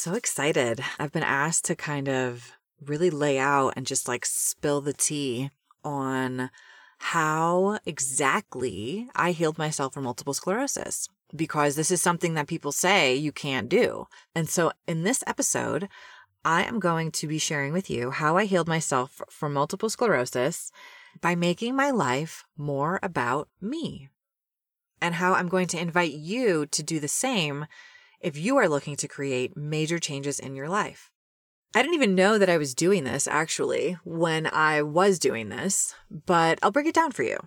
so excited. I've been asked to kind of really lay out and just like spill the tea on how exactly I healed myself from multiple sclerosis because this is something that people say you can't do. And so in this episode, I am going to be sharing with you how I healed myself from multiple sclerosis by making my life more about me and how I'm going to invite you to do the same if you are looking to create major changes in your life. I didn't even know that I was doing this actually when I was doing this, but I'll break it down for you.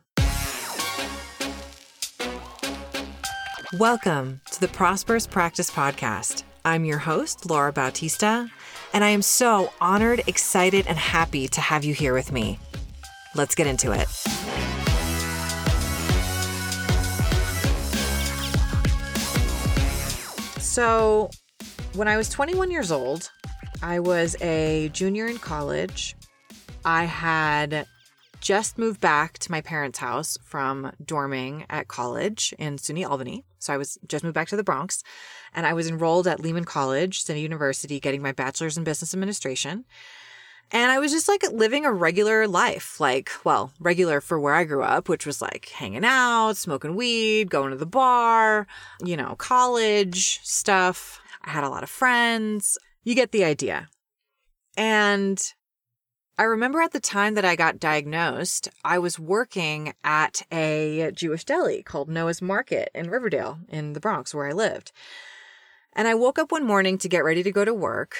Welcome to the Prosperous Practice Podcast. I'm your host, Laura Bautista, and I am so honored, excited, and happy to have you here with me. Let's get into it. So, when I was 21 years old, I was a junior in college. I had just moved back to my parents' house from dorming at college in SUNY Albany. So I was just moved back to the Bronx and I was enrolled at Lehman College, City University, getting my bachelor's in business administration. And I was just like living a regular life, like, well, regular for where I grew up, which was like hanging out, smoking weed, going to the bar, you know, college stuff. I had a lot of friends. You get the idea. And I remember at the time that I got diagnosed, I was working at a Jewish deli called Noah's Market in Riverdale in the Bronx where I lived. And I woke up one morning to get ready to go to work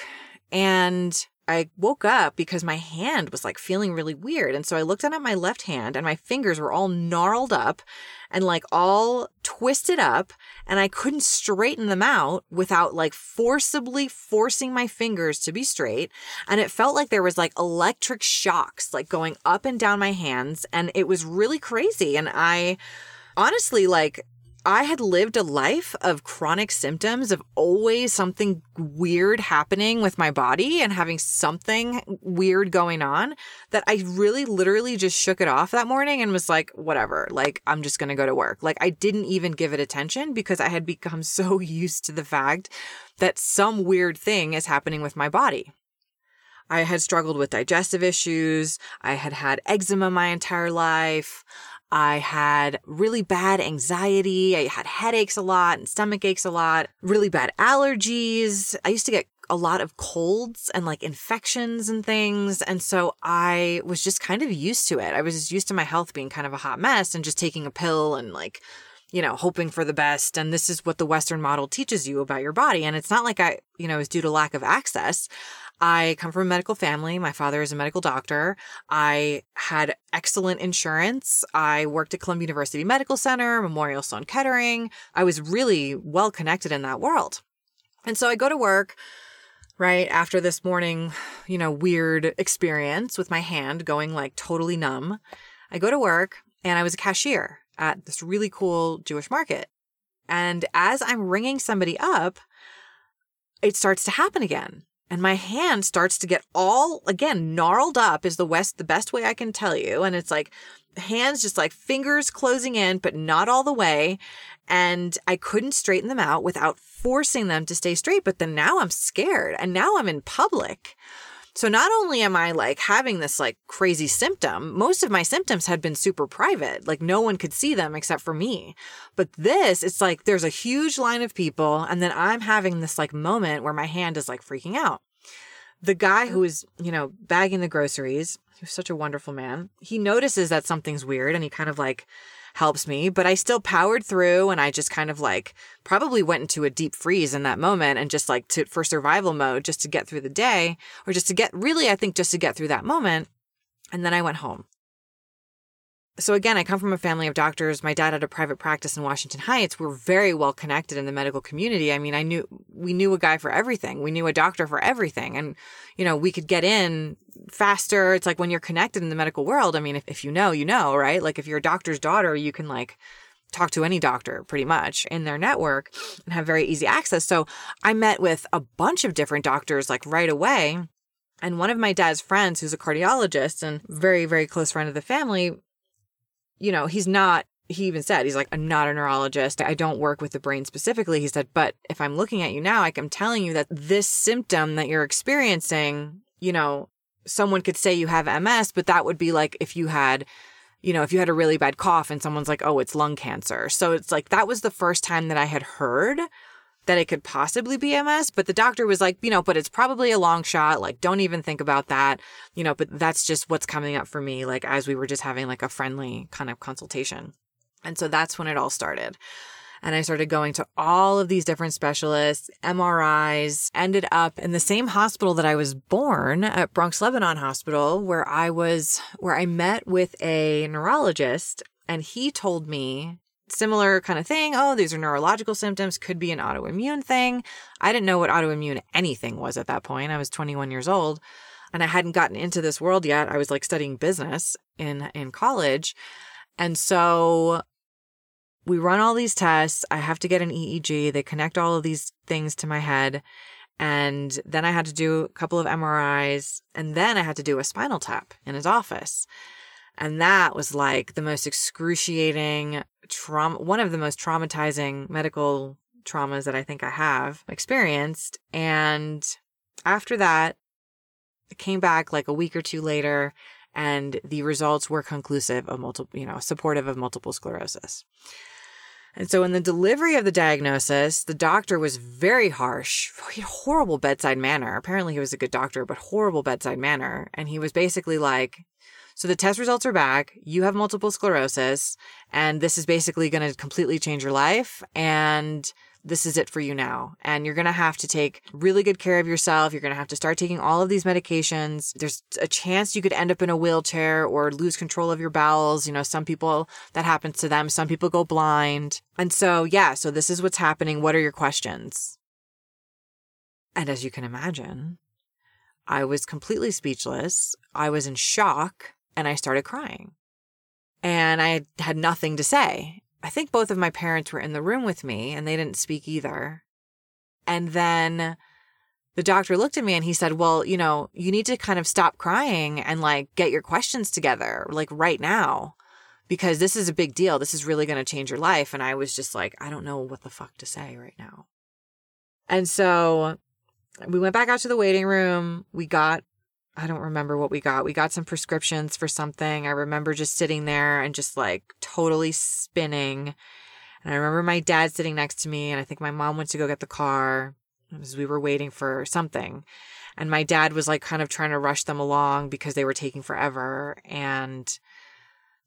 and I woke up because my hand was like feeling really weird. And so I looked down at my left hand and my fingers were all gnarled up and like all twisted up. And I couldn't straighten them out without like forcibly forcing my fingers to be straight. And it felt like there was like electric shocks like going up and down my hands. And it was really crazy. And I honestly like I had lived a life of chronic symptoms of always something weird happening with my body and having something weird going on that I really literally just shook it off that morning and was like, whatever, like I'm just going to go to work. Like I didn't even give it attention because I had become so used to the fact that some weird thing is happening with my body. I had struggled with digestive issues. I had had eczema my entire life. I had really bad anxiety. I had headaches a lot and stomach aches a lot, really bad allergies. I used to get a lot of colds and like infections and things. And so I was just kind of used to it. I was just used to my health being kind of a hot mess and just taking a pill and like, you know, hoping for the best. And this is what the Western model teaches you about your body. And it's not like I, you know, is due to lack of access. I come from a medical family. My father is a medical doctor. I had excellent insurance. I worked at Columbia University Medical Center, Memorial Sloan Kettering. I was really well connected in that world. And so I go to work right after this morning, you know, weird experience with my hand going like totally numb. I go to work and I was a cashier at this really cool Jewish market. And as I'm ringing somebody up, it starts to happen again. And my hand starts to get all again gnarled up is the west the best way i can tell you. And it's like hands just like fingers closing in but not all the way. And i couldn't straighten them out without forcing them to stay straight. But then now i'm scared and now i'm in public so not only am I like having this like crazy symptom, most of my symptoms had been super private. Like no one could see them except for me. But this, it's like there's a huge line of people and then I'm having this like moment where my hand is like freaking out. The guy who is, you know, bagging the groceries, he was such a wonderful man. He notices that something's weird and he kind of like helps me, but I still powered through and I just kind of like probably went into a deep freeze in that moment and just like to for survival mode just to get through the day or just to get really I think just to get through that moment. And then I went home. So again, I come from a family of doctors. My dad had a private practice in Washington Heights. We're very well connected in the medical community. I mean, I knew we knew a guy for everything. We knew a doctor for everything. And, you know, we could get in faster. It's like when you're connected in the medical world. I mean, if, if you know, you know, right? Like if you're a doctor's daughter, you can like talk to any doctor pretty much in their network and have very easy access. So I met with a bunch of different doctors like right away. And one of my dad's friends, who's a cardiologist and very, very close friend of the family, you know, he's not he even said, he's like, I'm not a neurologist. I don't work with the brain specifically. He said, but if I'm looking at you now, like I'm telling you that this symptom that you're experiencing, you know, someone could say you have MS, but that would be like if you had, you know, if you had a really bad cough and someone's like, oh, it's lung cancer. So it's like that was the first time that I had heard that it could possibly be MS, but the doctor was like, you know, but it's probably a long shot. Like, don't even think about that, you know, but that's just what's coming up for me, like, as we were just having like a friendly kind of consultation. And so that's when it all started. And I started going to all of these different specialists, MRIs, ended up in the same hospital that I was born at Bronx Lebanon Hospital, where I was, where I met with a neurologist. And he told me similar kind of thing. Oh, these are neurological symptoms, could be an autoimmune thing. I didn't know what autoimmune anything was at that point. I was 21 years old and I hadn't gotten into this world yet. I was like studying business in in college. And so we run all these tests. I have to get an EEG. They connect all of these things to my head. And then I had to do a couple of MRIs. And then I had to do a spinal tap in his office. And that was like the most excruciating trauma, one of the most traumatizing medical traumas that I think I have experienced. And after that, it came back like a week or two later and the results were conclusive of multiple, you know, supportive of multiple sclerosis. And so in the delivery of the diagnosis, the doctor was very harsh, horrible bedside manner. Apparently he was a good doctor, but horrible bedside manner. And he was basically like, so the test results are back. You have multiple sclerosis and this is basically going to completely change your life. And this is it for you now. And you're going to have to take really good care of yourself. You're going to have to start taking all of these medications. There's a chance you could end up in a wheelchair or lose control of your bowels. You know, some people that happens to them, some people go blind. And so, yeah, so this is what's happening. What are your questions? And as you can imagine, I was completely speechless. I was in shock and I started crying. And I had nothing to say. I think both of my parents were in the room with me and they didn't speak either. And then the doctor looked at me and he said, Well, you know, you need to kind of stop crying and like get your questions together, like right now, because this is a big deal. This is really going to change your life. And I was just like, I don't know what the fuck to say right now. And so we went back out to the waiting room. We got I don't remember what we got. We got some prescriptions for something. I remember just sitting there and just like totally spinning. And I remember my dad sitting next to me, and I think my mom went to go get the car as we were waiting for something. And my dad was like kind of trying to rush them along because they were taking forever. And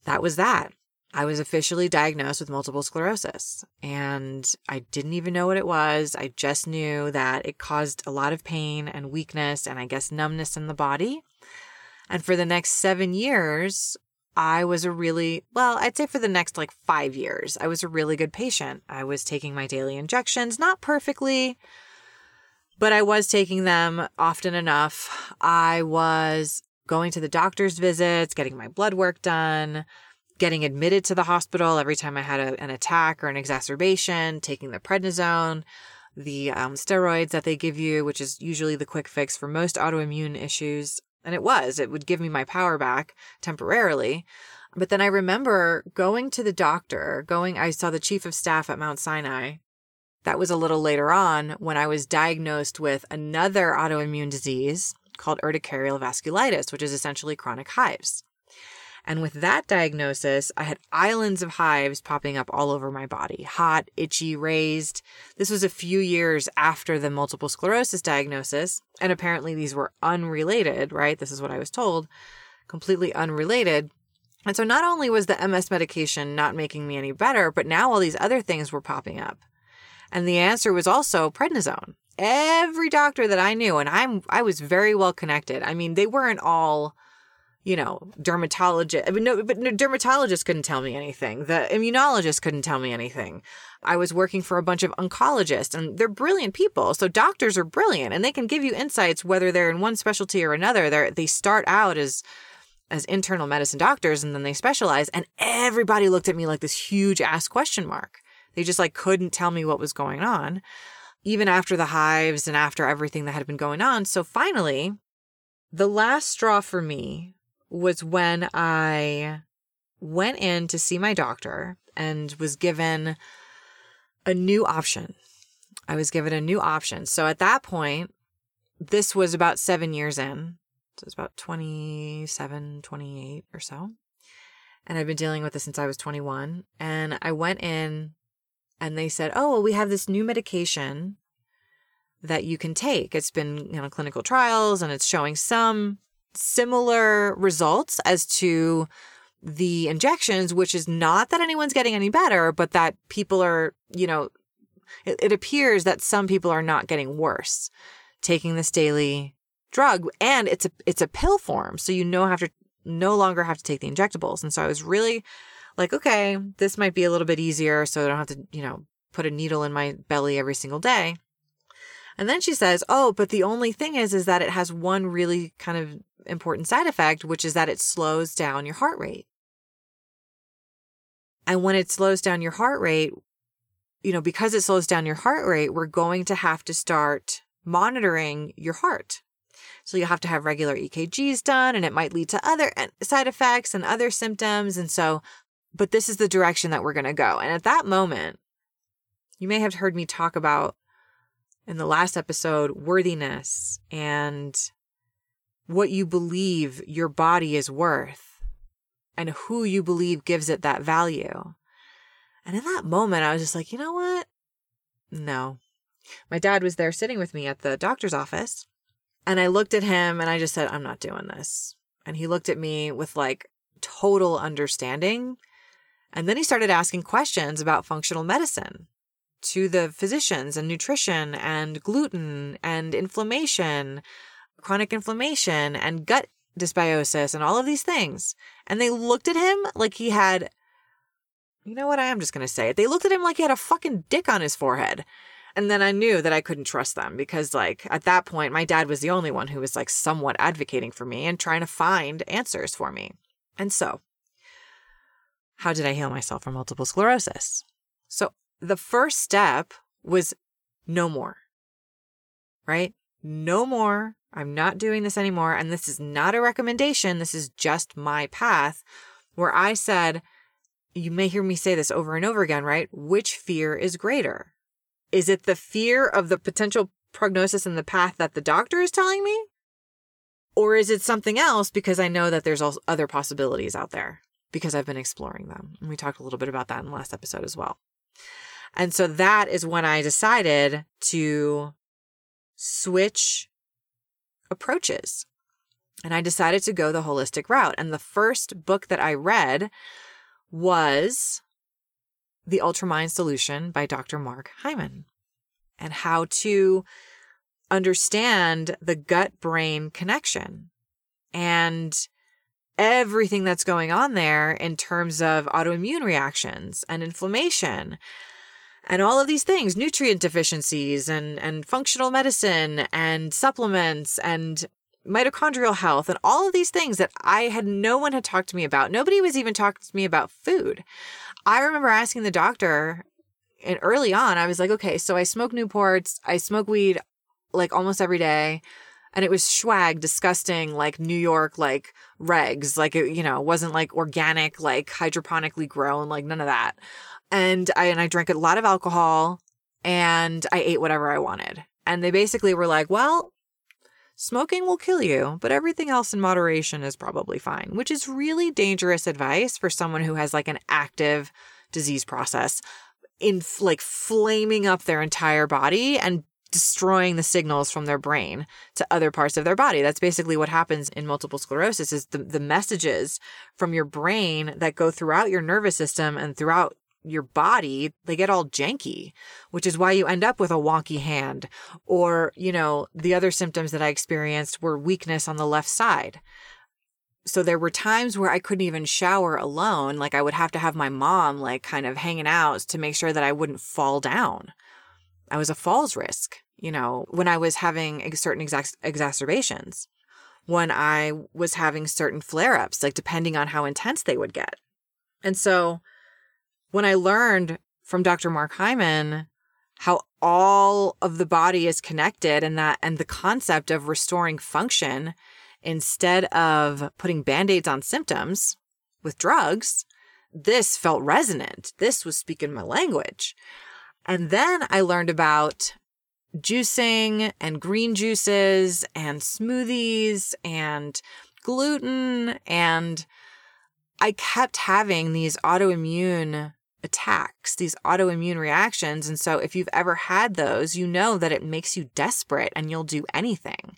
that was that. I was officially diagnosed with multiple sclerosis and I didn't even know what it was. I just knew that it caused a lot of pain and weakness and I guess numbness in the body. And for the next seven years, I was a really, well, I'd say for the next like five years, I was a really good patient. I was taking my daily injections, not perfectly, but I was taking them often enough. I was going to the doctor's visits, getting my blood work done getting admitted to the hospital every time I had a, an attack or an exacerbation, taking the prednisone, the um, steroids that they give you, which is usually the quick fix for most autoimmune issues. And it was, it would give me my power back temporarily. But then I remember going to the doctor, going, I saw the chief of staff at Mount Sinai. That was a little later on when I was diagnosed with another autoimmune disease called urticarial vasculitis, which is essentially chronic hives. And with that diagnosis, I had islands of hives popping up all over my body hot, itchy, raised. This was a few years after the multiple sclerosis diagnosis. And apparently these were unrelated, right? This is what I was told completely unrelated. And so not only was the MS medication not making me any better, but now all these other things were popping up. And the answer was also prednisone. Every doctor that I knew, and I'm I was very well connected. I mean, they weren't all you know, dermatologist. I mean, no, but no, dermatologist couldn't tell me anything. The immunologist couldn't tell me anything. I was working for a bunch of oncologists, and they're brilliant people. So doctors are brilliant, and they can give you insights whether they're in one specialty or another. They they start out as as internal medicine doctors, and then they specialize. And everybody looked at me like this huge ass question mark. They just like couldn't tell me what was going on, even after the hives and after everything that had been going on. So finally, the last straw for me was when I went in to see my doctor and was given a new option. I was given a new option. So at that point, this was about seven years in. So it's about 27, 28 or so. And I've been dealing with this since I was 21. And I went in and they said, Oh, well, we have this new medication that you can take. It's been, you know, clinical trials and it's showing some similar results as to the injections, which is not that anyone's getting any better, but that people are, you know, it, it appears that some people are not getting worse taking this daily drug. And it's a it's a pill form so you no have to no longer have to take the injectables. And so i was really like okay this might be a little bit easier so i don't have to you know put a needle in my belly every single day. And then she says oh but the only thing is is that it has one really kind of important side effect which is that it slows down your heart rate and when it slows down your heart rate you know because it slows down your heart rate we're going to have to start monitoring your heart. So you'll have to have regular EKGs done and it might lead to other uh, side effects and other symptoms. And so, but this is the direction that we're going to go. And at that moment, you may have heard me talk about in the last episode worthiness and what you believe your body is worth and who you believe gives it that value. And in that moment, I was just like, you know what? No, my dad was there sitting with me at the doctor's office. And I looked at him and I just said, I'm not doing this. And he looked at me with like total understanding. And then he started asking questions about functional medicine to the physicians and nutrition and gluten and inflammation, chronic inflammation and gut dysbiosis and all of these things. And they looked at him like he had, you know what? I am just going to say it. They looked at him like he had a fucking dick on his forehead. And then I knew that I couldn't trust them because, like, at that point, my dad was the only one who was, like, somewhat advocating for me and trying to find answers for me. And so, how did I heal myself from multiple sclerosis? So, the first step was no more, right? No more. I'm not doing this anymore. And this is not a recommendation. This is just my path where I said, you may hear me say this over and over again, right? Which fear is greater? Is it the fear of the potential prognosis and the path that the doctor is telling me? Or is it something else because I know that there's also other possibilities out there because I've been exploring them? And we talked a little bit about that in the last episode as well. And so that is when I decided to switch approaches. And I decided to go the holistic route. And the first book that I read was the Ultramind Solution by Dr. Mark Hyman and how to understand the gut brain connection and everything that's going on there in terms of autoimmune reactions and inflammation and all of these things nutrient deficiencies and and functional medicine and supplements and mitochondrial health and all of these things that I had no one had talked to me about. Nobody was even talking to me about food. I remember asking the doctor and early on, I was like, okay, so I smoke Newports, I smoke weed like almost every day. And it was swag, disgusting, like New York, like regs, like it, you know, wasn't like organic, like hydroponically grown, like none of that. And I and I drank a lot of alcohol and I ate whatever I wanted. And they basically were like, well, Smoking will kill you, but everything else in moderation is probably fine, which is really dangerous advice for someone who has like an active disease process in like flaming up their entire body and destroying the signals from their brain to other parts of their body. That's basically what happens in multiple sclerosis is the, the messages from your brain that go throughout your nervous system and throughout your body, they get all janky, which is why you end up with a wonky hand. Or, you know, the other symptoms that I experienced were weakness on the left side. So there were times where I couldn't even shower alone. Like I would have to have my mom, like, kind of hanging out to make sure that I wouldn't fall down. I was a falls risk, you know, when I was having certain exac- exacerbations, when I was having certain flare ups, like depending on how intense they would get. And so, when I learned from Dr. Mark Hyman how all of the body is connected and that and the concept of restoring function instead of putting band-aids on symptoms with drugs this felt resonant. This was speaking my language. And then I learned about juicing and green juices and smoothies and gluten. And I kept having these autoimmune attacks, these autoimmune reactions. And so if you've ever had those, you know that it makes you desperate and you'll do anything.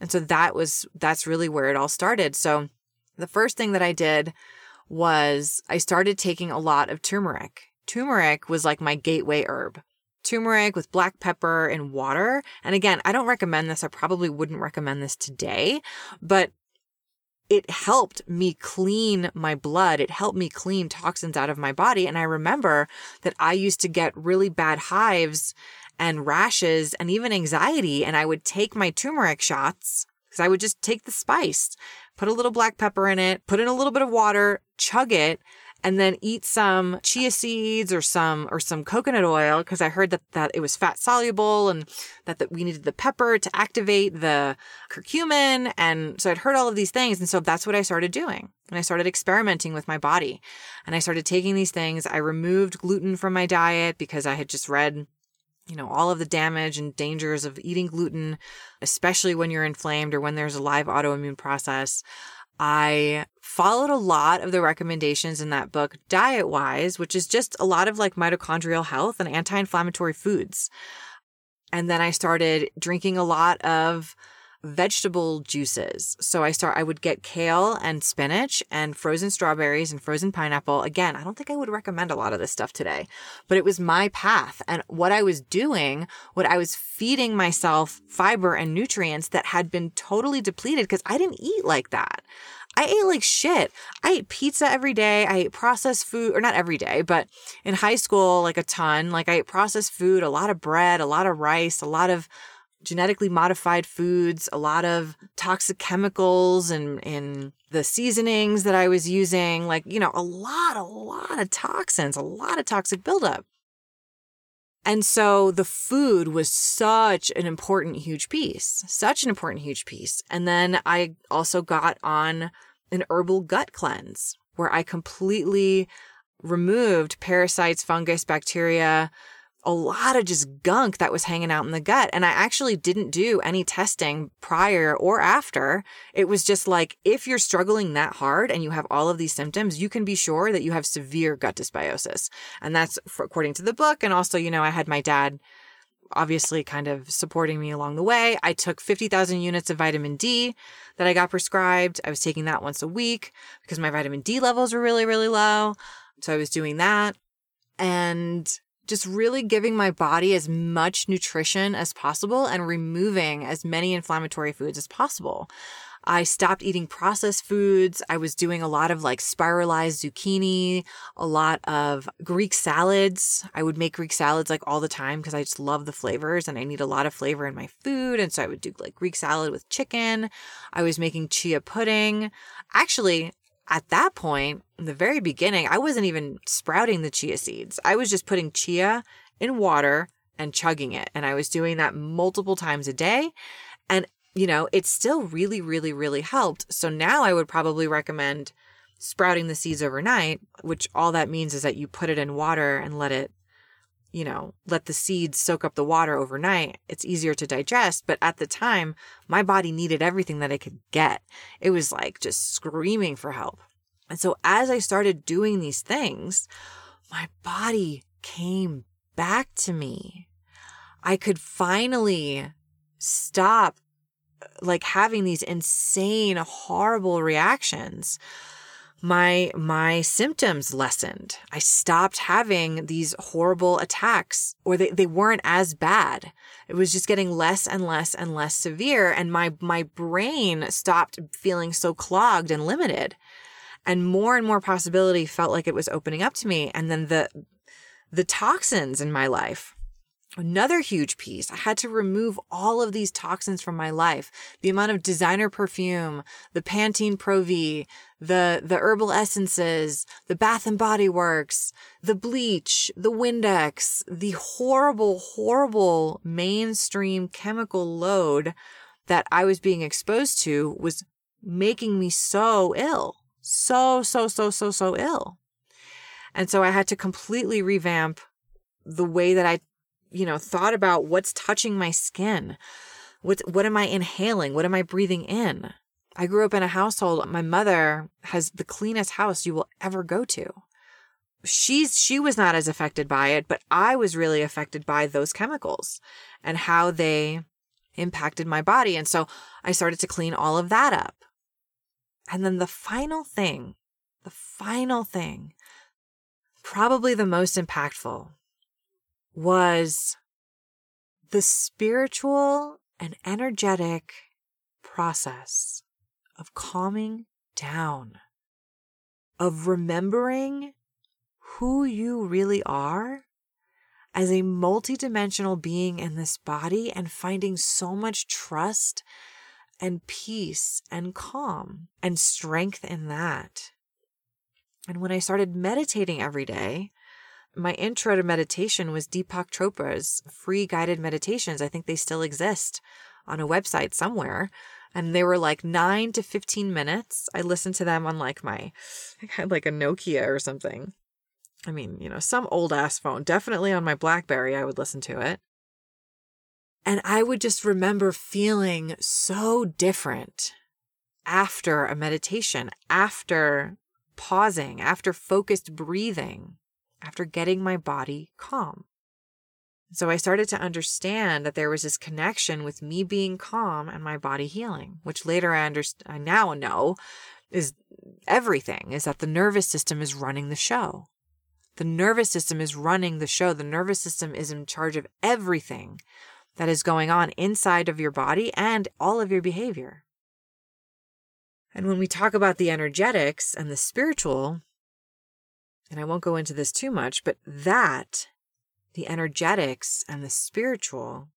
And so that was, that's really where it all started. So the first thing that I did was I started taking a lot of turmeric. Turmeric was like my gateway herb. Turmeric with black pepper and water. And again, I don't recommend this. I probably wouldn't recommend this today, but it helped me clean my blood. It helped me clean toxins out of my body. And I remember that I used to get really bad hives and rashes and even anxiety. And I would take my turmeric shots because I would just take the spice, put a little black pepper in it, put in a little bit of water, chug it, and then eat some chia seeds or some or some coconut oil because I heard that that it was fat soluble and that, that we needed the pepper to activate the curcumin. And so I'd heard all of these things. And so that's what I started doing. And I started experimenting with my body. And I started taking these things. I removed gluten from my diet because I had just read you know, all of the damage and dangers of eating gluten, especially when you're inflamed or when there's a live autoimmune process. I followed a lot of the recommendations in that book diet wise, which is just a lot of like mitochondrial health and anti inflammatory foods. And then I started drinking a lot of vegetable juices. So I start I would get kale and spinach and frozen strawberries and frozen pineapple. Again, I don't think I would recommend a lot of this stuff today, but it was my path and what I was doing, what I was feeding myself fiber and nutrients that had been totally depleted because I didn't eat like that. I ate like shit. I ate pizza every day. I ate processed food, or not every day, but in high school, like a ton. Like I ate processed food, a lot of bread, a lot of rice, a lot of genetically modified foods, a lot of toxic chemicals and in the seasonings that I was using, like, you know, a lot, a lot of toxins, a lot of toxic buildup. And so the food was such an important, huge piece, such an important, huge piece. And then I also got on an herbal gut cleanse where I completely removed parasites, fungus, bacteria, a lot of just gunk that was hanging out in the gut. And I actually didn't do any testing prior or after. It was just like, if you're struggling that hard and you have all of these symptoms, you can be sure that you have severe gut dysbiosis. And that's according to the book. And also, you know, I had my dad obviously kind of supporting me along the way. I took 50,000 units of vitamin D that I got prescribed. I was taking that once a week because my vitamin D levels were really, really low. So I was doing that. And just really giving my body as much nutrition as possible and removing as many inflammatory foods as possible. I stopped eating processed foods. I was doing a lot of like spiralized zucchini, a lot of Greek salads. I would make Greek salads like all the time because I just love the flavors and I need a lot of flavor in my food. And so I would do like Greek salad with chicken. I was making chia pudding. Actually, at that point, in the very beginning, I wasn't even sprouting the chia seeds. I was just putting chia in water and chugging it. And I was doing that multiple times a day. And, you know, it still really, really, really helped. So now I would probably recommend sprouting the seeds overnight, which all that means is that you put it in water and let it, you know, let the seeds soak up the water overnight. It's easier to digest. But at the time, my body needed everything that it could get. It was like just screaming for help. And so as I started doing these things, my body came back to me. I could finally stop like having these insane, horrible reactions. My, my symptoms lessened. I stopped having these horrible attacks or they, they weren't as bad. It was just getting less and less and less severe. And my, my brain stopped feeling so clogged and limited and more and more possibility felt like it was opening up to me and then the the toxins in my life another huge piece i had to remove all of these toxins from my life the amount of designer perfume the pantene pro v the the herbal essences the bath and body works the bleach the windex the horrible horrible mainstream chemical load that i was being exposed to was making me so ill so, so, so, so, so ill. And so I had to completely revamp the way that I, you know, thought about what's touching my skin. What, what am I inhaling? What am I breathing in? I grew up in a household. My mother has the cleanest house you will ever go to. She's, she was not as affected by it, but I was really affected by those chemicals and how they impacted my body. And so I started to clean all of that up. And then the final thing, the final thing, probably the most impactful, was the spiritual and energetic process of calming down, of remembering who you really are as a multidimensional being in this body and finding so much trust and peace and calm and strength in that. And when I started meditating every day, my intro to meditation was Deepak Chopra's free guided meditations. I think they still exist on a website somewhere. And they were like nine to 15 minutes. I listened to them on like my, I had like a Nokia or something. I mean, you know, some old ass phone. Definitely on my Blackberry, I would listen to it. And I would just remember feeling so different after a meditation, after pausing, after focused breathing, after getting my body calm. So I started to understand that there was this connection with me being calm and my body healing, which later I understand, I now know is everything is that the nervous system is running the show. The nervous system is running the show. The nervous system is in charge of everything that is going on inside of your body and all of your behavior. And when we talk about the energetics and the spiritual, and I won't go into this too much, but that, the energetics and the spiritual,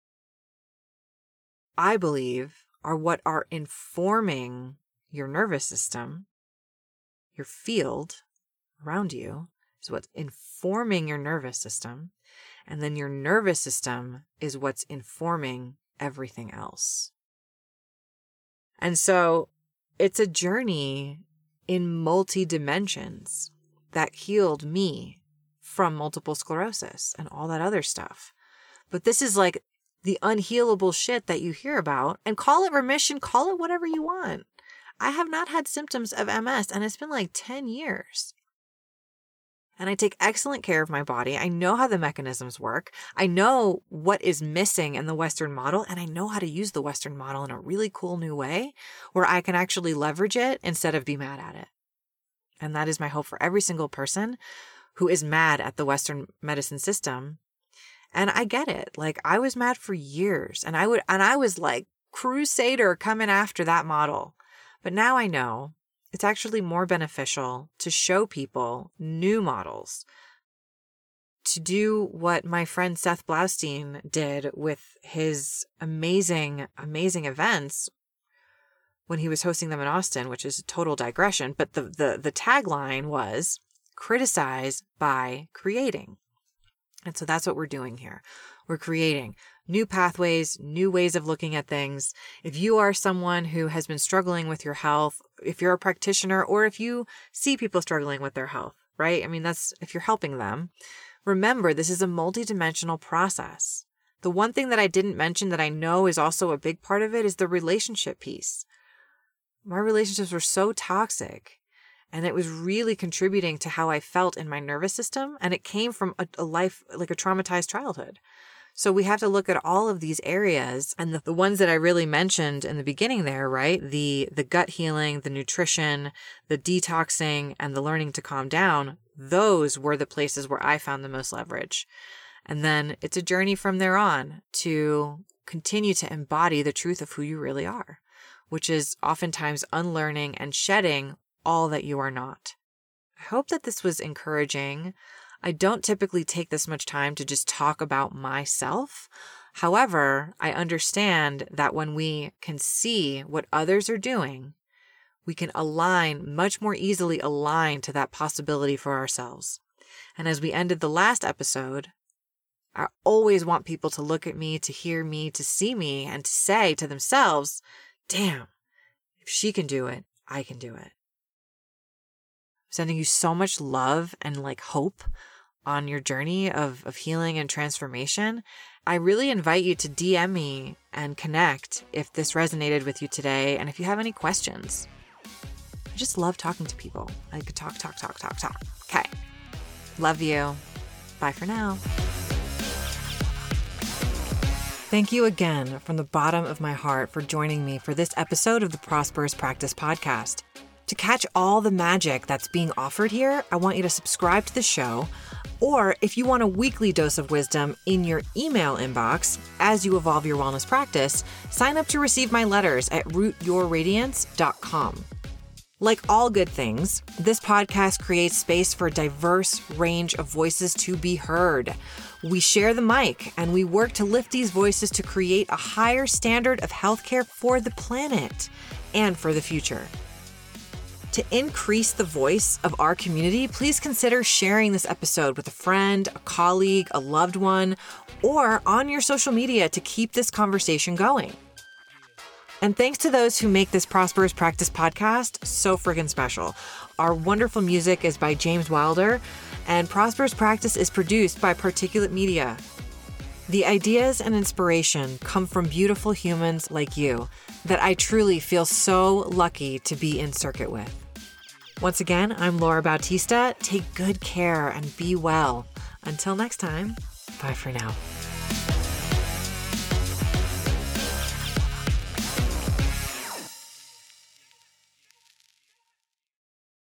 I believe are what are informing your nervous system, your field around you, is what's informing your nervous system. And then your nervous system is what's informing everything else. And so it's a journey in multi dimensions that healed me from multiple sclerosis and all that other stuff. But this is like the unhealable shit that you hear about and call it remission, call it whatever you want. I have not had symptoms of MS and it's been like 10 years and I take excellent care of my body. I know how the mechanisms work. I know what is missing in the Western model, and I know how to use the Western model in a really cool new way where I can actually leverage it instead of be mad at it. And that is my hope for every single person who is mad at the Western medicine system. And I get it. Like I was mad for years and I would, and I was like crusader coming after that model. But now I know it's actually more beneficial to show people new models, to do what my friend Seth Blaustein did with his amazing, amazing events when he was hosting them in Austin, which is a total digression. But the, the, the tagline was criticize by creating. And so that's what we're doing here. We're creating new pathways, new ways of looking at things. If you are someone who has been struggling with your health, if you're a practitioner, or if you see people struggling with their health, right? I mean, that's if you're helping them. Remember, this is a multidimensional process. The one thing that I didn't mention that I know is also a big part of it is the relationship piece. My relationships were so toxic and it was really contributing to how I felt in my nervous system. And it came from a, a life, like a traumatized childhood. So we have to look at all of these areas and the, the ones that I really mentioned in the beginning there, right? The, the gut healing, the nutrition, the detoxing and the learning to calm down. Those were the places where I found the most leverage. And then it's a journey from there on to continue to embody the truth of who you really are, which is oftentimes unlearning and shedding all that you are not. I hope that this was encouraging. I don't typically take this much time to just talk about myself. However, I understand that when we can see what others are doing, we can align much more easily align to that possibility for ourselves. And as we ended the last episode, I always want people to look at me, to hear me, to see me, and to say to themselves, damn, if she can do it, I can do it. sending you so much love and like hope on your journey of, of healing and transformation. I really invite you to DM me and connect if this resonated with you today and if you have any questions. I just love talking to people. I could talk, talk, talk, talk, talk. Okay. Love you. Bye for now. Thank you again from the bottom of my heart for joining me for this episode of the Prosperous Practice Podcast. To catch all the magic that's being offered here, I want you to subscribe to the show. Or if you want a weekly dose of wisdom in your email inbox as you evolve your wellness practice, sign up to receive my letters at rootyourradiance.com. Like all good things, this podcast creates space for a diverse range of voices to be heard. We share the mic and we work to lift these voices to create a higher standard of healthcare for the planet and for the future. To increase the voice of our community, please consider sharing this episode with a friend, a colleague, a loved one, or on your social media to keep this conversation going. And thanks to those who make this Prosperous Practice podcast so friggin' special. Our wonderful music is by James Wilder, and Prosperous Practice is produced by Particulate Media. The ideas and inspiration come from beautiful humans like you that I truly feel so lucky to be in circuit with. Once again, I'm Laura Bautista. Take good care and be well. Until next time, bye for now.